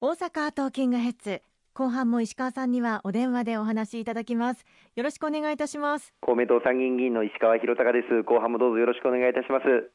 大阪トーキングヘッズ。後半も石川さんにはお電話でお話しいただきます。よろしくお願いいたします。公明党参議院議員の石川博隆です。後半もどうぞよろしくお願いいたします。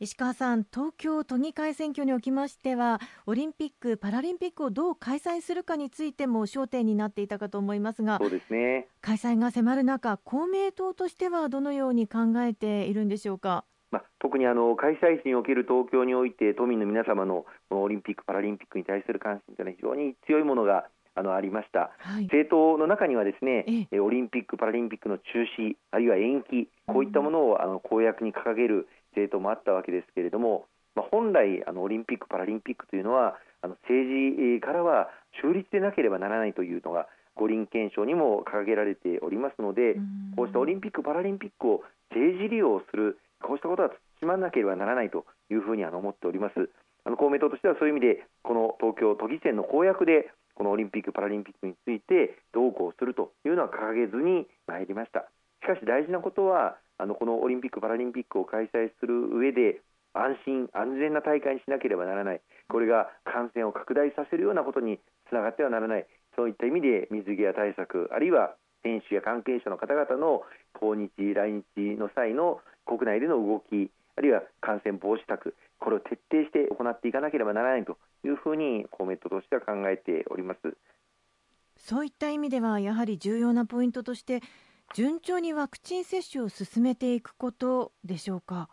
石川さん東京都議会選挙におきましてはオリンピック・パラリンピックをどう開催するかについても焦点になっていたかと思いますがそうですね。開催が迫る中公明党としてはどのように考えているんでしょうか？まあ、特にあの開催地における東京において都民の皆様のこのオリンピック・パラリンピックに対する関心というのは非常に強いものがあのありました、はい、政党の中にはですねえオリンピック・パラリンピックの中止あるいは延期こういったものをあの公約に掲げる政党もあったわけですけれども、まあ、本来あのオリンピック・パラリンピックというのはあの政治からは中立でなければならないというのが五輪憲章にも掲げられておりますのでこうしたオリンピック・パラリンピックを政治利用するこうしたことは慎まなければならないというふうにあの思っております。あの公明党としてはそういう意味でこの東京都議選の公約でこのオリンピック・パラリンピックについてどうこうするというのは掲げずに参りました。しかし大事なことはあのこのオリンピック・パラリンピックを開催する上で安心安全な大会にしなければならない。これが感染を拡大させるようなことにつながってはならない。そういった意味で水際対策あるいは選手や関係者の方々の訪日来日の際の国内での動きあるいは感染防止策これを徹底して行っていかなければならないというふうに公明党としては考えております。そういった意味ではやはり重要なポイントとして順調にワクチン接種を進めていくことでしょうか？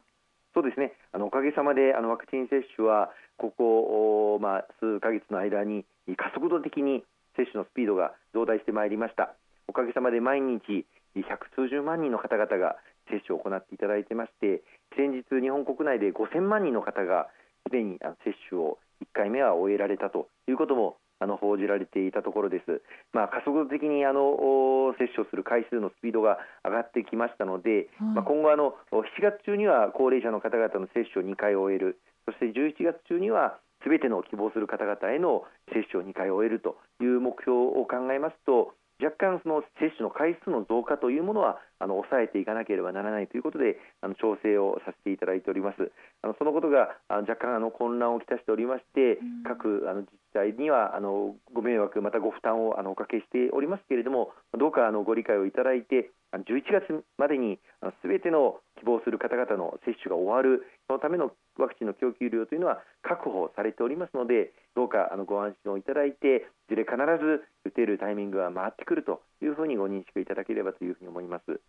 そうですね。あのおかげさまであのワクチン接種はここ、まあ、数か月の間に加速度的に接種のスピードが増大してまいりました。おかげさまで毎日百数十万人の方々が接種を行っていただいてまして先日、日本国内で5000万人の方がすでに接種を1回目は終えられたということもあの報じられていたところです、まあ、加速度的にあの接種をする回数のスピードが上がってきましたので、まあ、今後あの、7月中には高齢者の方々の接種を2回終える、そして11月中にはすべての希望する方々への接種を2回終えるという目標を考えますと、若干その接種の回数の増加というものはあの抑えていかなければならないということであの調整をさせていただいております。あのそのことがあの若干あの混乱をきたしておりまして、うん、各あの自治体にはあのご迷惑またご負担をあのおかけしておりますけれどもどうかあのご理解をいただいて11月までにすべての希望する方々の接種が終わるそのためのワクチンの供給量というのは確保されておりますのでどうかあのご安心をいただいていずれ必ず打てるタイミングが回ってくるというふうにご認識いただければというふうに思います。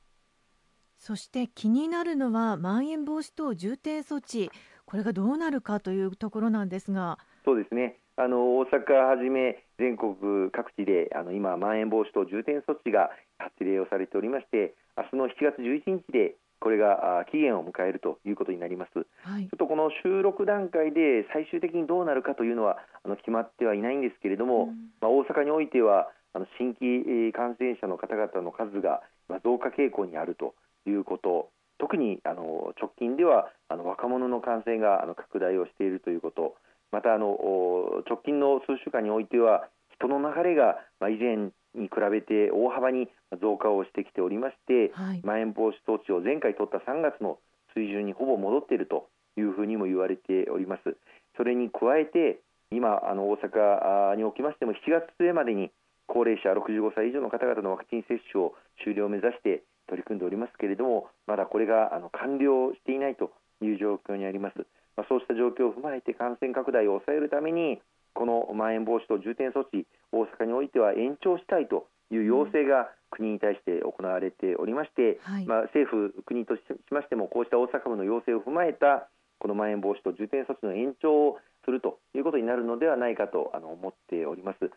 そして気になるのはまん延防止等重点措置これがどうなるかというところなんですが。そうですね。あの大阪はじめ全国各地であの今、まん延防止等重点措置が発令をされておりまして明日の7月11日でこれが期限を迎えるということになります、はい、ちょっとこの収録段階で最終的にどうなるかというのはあの決まってはいないんですけれども、うん、まあ、大阪においてはあの新規感染者の方々の数が増加傾向にあるということ特にあの直近ではあの若者の感染があの拡大をしているということまたあの直近の数週間においては人の流れが以前に比べて大幅に増加をしてきておりまして、はい、まん延防止措置を前回取った3月の水準にほぼ戻っているというふうにも言われております。それに加えて今あの大阪におきましても7月末までに高齢者65歳以上の方々のワクチン接種を終了を目指して取り組んでおりますけれどもまだこれがあの完了していないという状況にあります。まあ、そうした状況を踏まえて感染拡大を抑えるためにこのまん延防止等重点措置大阪においては延長したいという要請が国に対して行われておりまして、はい、まあ、政府、国としましてもこうした大阪府の要請を踏まえたこのまん延防止等重点措置の延長をするということになるのではないかとあの思っております。引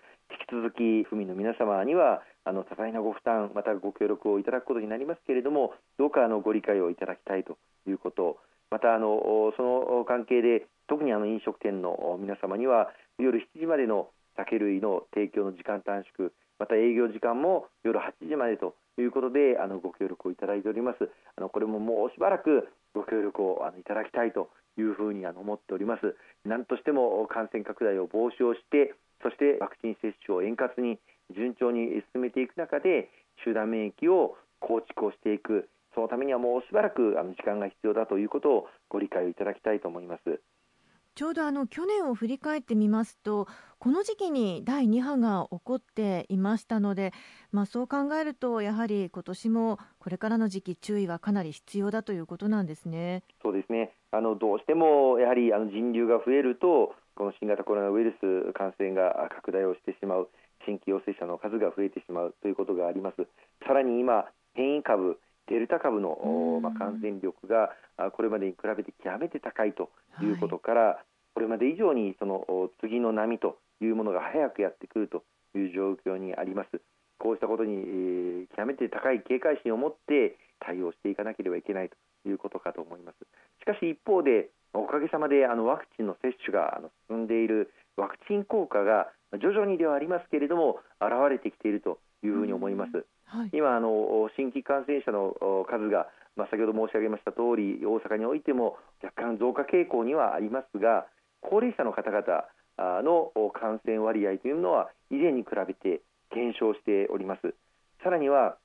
き続き府民の皆様にはあの多大なご負担またご協力をいただくことになりますけれどもどうかあのご理解をいただきたいということまたあのその関係で特にあの飲食店の皆様には夜7時までの酒類の提供の時間短縮また営業時間も夜8時までということであのご協力をいただいております。あのこれももうしばらくご協力をあのいただきたいというふうにあの思っております。何としても感染拡大を防止をしてそしてワクチン接種を円滑に順調に進めていく中で集団免疫を構築をしていく。そのためにはもうしばらくあの時間が必要だということをご理解をいただきたいと思います。ちょうどあの去年を振り返ってみますとこの時期に第2波が起こっていましたので、まあ、そう考えるとやはり今年もこれからの時期注意はかなり必要だということなんですね。そうですねあのどうしてもやはりあの人流が増えるとこの新型コロナウイルス感染が拡大をしてしまう新規陽性者の数が増えてしまうということがあります。さらに今変異株デルタ株の、まあ、感染力がこれまでに比べて極めて高いということから、はい、これまで以上にその次の波というものが早くやってくるという状況にあります。こうしたことに、えー、極めて高い警戒心を持って対応していかなければいけないということかと思います。しかし一方でおかげさまであのワクチンの接種があの進んでいるワクチン効果が徐々にではありますけれども現れてきているというふうに思います。はい、今あの新規感染者の数が、まあ、先ほど申し上げました通り大阪においても若干増加傾向にはありますが高齢者の方々の感染割合というのは以前に比べて減少しております。さらには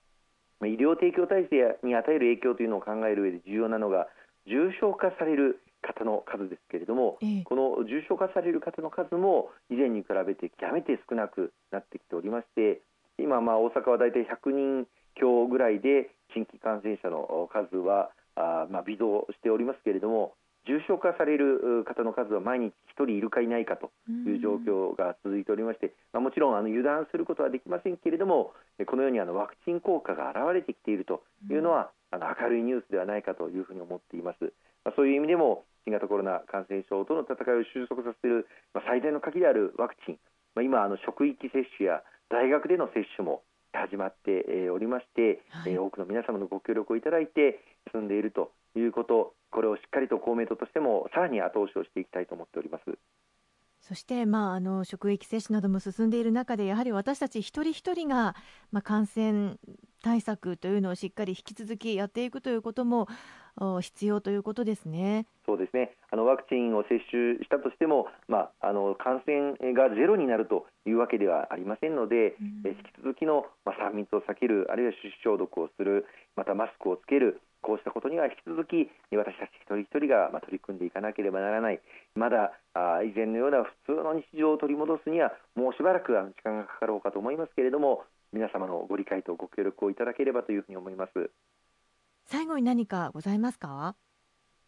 医療提供体制に与える影響というのを考える上で重要なのが重症化される方の数ですけれども、ええ、この重症化される方の数も以前に比べて極めて少なくなってきておりまして今、まあ、大阪は大体100人強ぐらいで新規感染者の数はあ、まあ、微増しておりますけれども重症化される方の数は毎日1人いるかいないかという状況が続いておりまして、まあ、もちろんあの油断することはできませんけれどもこのようにあのワクチン効果が現れてきているというのは、あの明るいニュースではないかというふうに思っています。まあ、そういう意味でも新型コロナ感染症との戦いを収束させる、まあ、最大の鍵であるワクチン、まあ、今あの職域接種や大学での接種も始まっておりまして、はい、多くの皆様のご協力をいただいて進んでいるということこれをしっかりと公明党としてもさらに後押しをしていきたいと思っております。そして、まあ、あの職域接種なども進んでいる中でやはり私たち一人一人が、まあ、感染対策というのをしっかり引き続きやっていくということも必要ということですね。そうですねあのワクチンを接種したとしても、まあ、あの感染がゼロになるというわけではありませんので、うん、引き続きの、まあ、3密を避けるあるいは手指消毒をするまたマスクをつけるこうしたことには引き続き私たち一人一人が取り組んでいかなければならない。まだあ以前のような普通の日常を取り戻すにはもうしばらく時間がかかろうかと思いますけれども皆様のご理解とご協力をいただければというふうに思います。最後に何かございますか？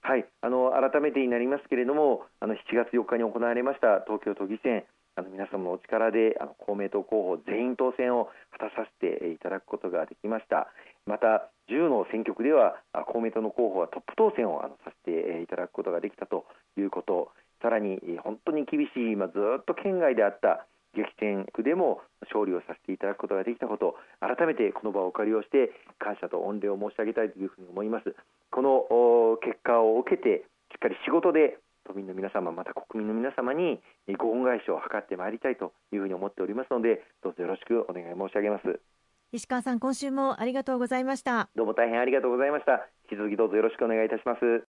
はい。あの改めてになりますけれどもあの7月4日に行われました東京都議選。あの皆様のお力であの公明党候補全員当選を果たさせていただくことができました。また10の選挙区では公明党の候補はトップ当選をさせていただくことができたということ。さらに本当に厳しい、ま、ずっと県外であった激戦区でも勝利をさせていただくことができたこと。改めてこの場をお借りをして感謝と御礼を申し上げたいというふうに思います。この結果を受けてしっかり仕事で都民の皆様また国民の皆様にご恩返しを図ってまいりたいというふうに思っておりますのでどうぞよろしくお願い申し上げます。石川さん今週もありがとうございました。どうも大変ありがとうございました。引き続きどうぞよろしくお願いいたします。